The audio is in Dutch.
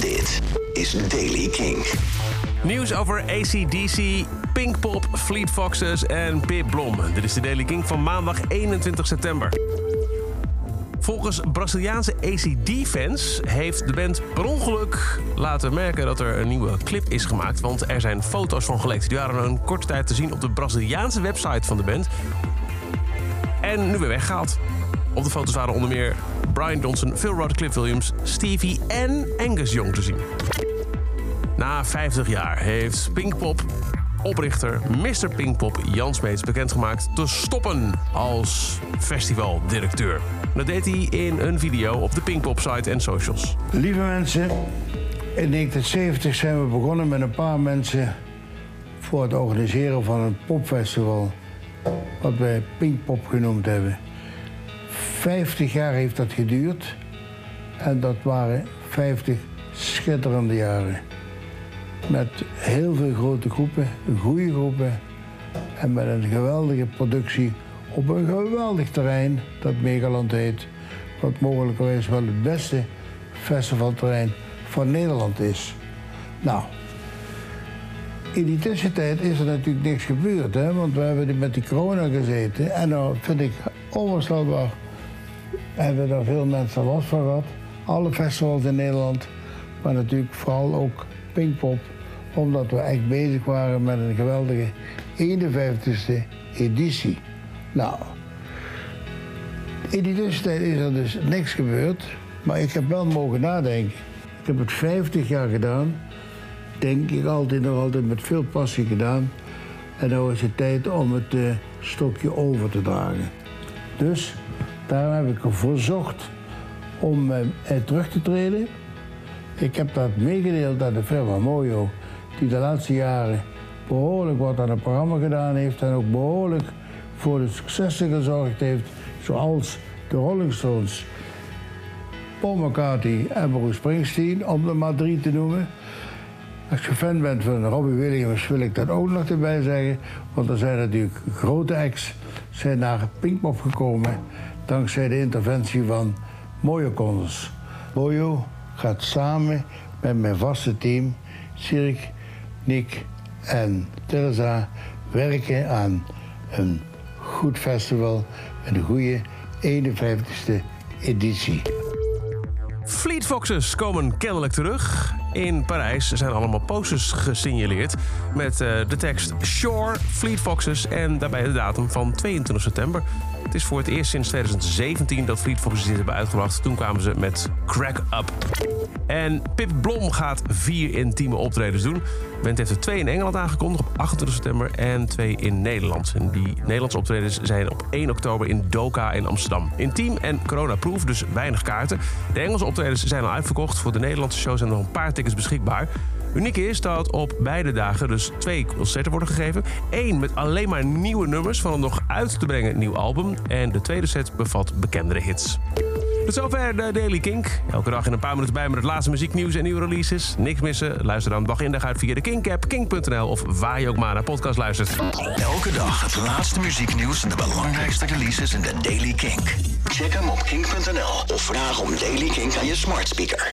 Dit is Daily King. Nieuws over ACDC, Pinkpop, Fleet Foxes en Pip Blom. Dit is de Daily King van maandag 21 september. Volgens Braziliaanse ACD-fans heeft de band per ongeluk laten merken dat er een nieuwe clip is gemaakt. Want er zijn foto's van gelekt. Die waren een korte tijd te zien op de Braziliaanse website van de band. En nu weer weggehaald. Op de foto's waren onder meer Brian Johnson, Phil Rudd, Cliff Williams, Stevie en Angus Young te zien. Na 50 jaar heeft Pinkpop oprichter Mr. Pinkpop Jan Smeets bekendgemaakt te stoppen als festivaldirecteur. Dat deed hij in een video op de Pinkpop-site en socials. Lieve mensen, in 1970 zijn we begonnen met een paar mensen voor het organiseren van een popfestival. Wat wij Pinkpop genoemd hebben. 50 jaar heeft dat geduurd. En dat waren 50 schitterende jaren. Met heel veel grote groepen, goede groepen. En met een geweldige productie op een geweldig terrein dat Megaland heet. Wat mogelijkerwijs wel het beste festivalterrein van Nederland is. Nou, in die tussentijd is er natuurlijk niks gebeurd, hè? want we hebben met die corona gezeten. En nou vind ik onvoorstelbaar, hebben er veel mensen last van gehad. Alle festivals in Nederland, maar natuurlijk vooral ook Pinkpop. Omdat we echt bezig waren met een geweldige 51ste editie. Nou, in die tussentijd is er dus niks gebeurd, maar ik heb wel mogen nadenken. Ik heb het 50 jaar gedaan, denk ik altijd nog altijd met veel passie gedaan. En nu is het tijd om het uh, stokje over te dragen. Dus daarom heb ik ervoor gezocht om uh, terug te treden. Ik heb dat meegedeeld aan de firma Mojo, die de laatste jaren behoorlijk wat aan het programma gedaan heeft en ook behoorlijk voor de successen gezorgd heeft, zoals de Rolling Stones, Paul McCartney en Bruce Springsteen, om er maar drie te noemen. Als je fan bent van Robbie Williams wil ik dat ook nog erbij zeggen, want er zijn natuurlijk grote acts zijn naar Pinkpop gekomen dankzij de interventie van Mojo Connors. Mojo gaat samen met mijn vaste team, Cirque, Nick en Teresa, werken aan een goed festival en een goede 51ste editie. Fleet Foxes komen kennelijk terug. In Parijs zijn allemaal posters gesignaleerd met uh, de tekst Shore, Fleet Foxes en daarbij de datum van 22 september. Het is voor het eerst sinds 2017 dat Fleet Foxes dit hebben uitgebracht. Toen kwamen ze met Crack Up. En Pip Blom gaat vier intieme optredens doen. Bent heeft er twee in Engeland aangekondigd op 28 september en twee in Nederland. En die Nederlandse optredens zijn op 1 oktober in Doka in Amsterdam. Intiem en corona-proof, dus weinig kaarten. De Engelse optredens zijn al uitverkocht. Voor de Nederlandse show zijn er nog een paar tickets beschikbaar. Uniek is dat op beide dagen dus twee concerten worden gegeven. Eén met alleen maar nieuwe nummers van een nog uit te brengen nieuw album. En de tweede set bevat bekendere hits. Tot zover de Daily Kink. Elke dag in een paar minuten bij met het laatste muzieknieuws en nieuwe releases. Niks missen. Luister dan dag in dag uit via de Kink-app, kink.nl of waar je ook maar naar podcast luistert. Elke dag het laatste muzieknieuws en de belangrijkste releases in de Daily Kink. Check hem op kink.nl of vraag om Daily Kink aan je smart speaker.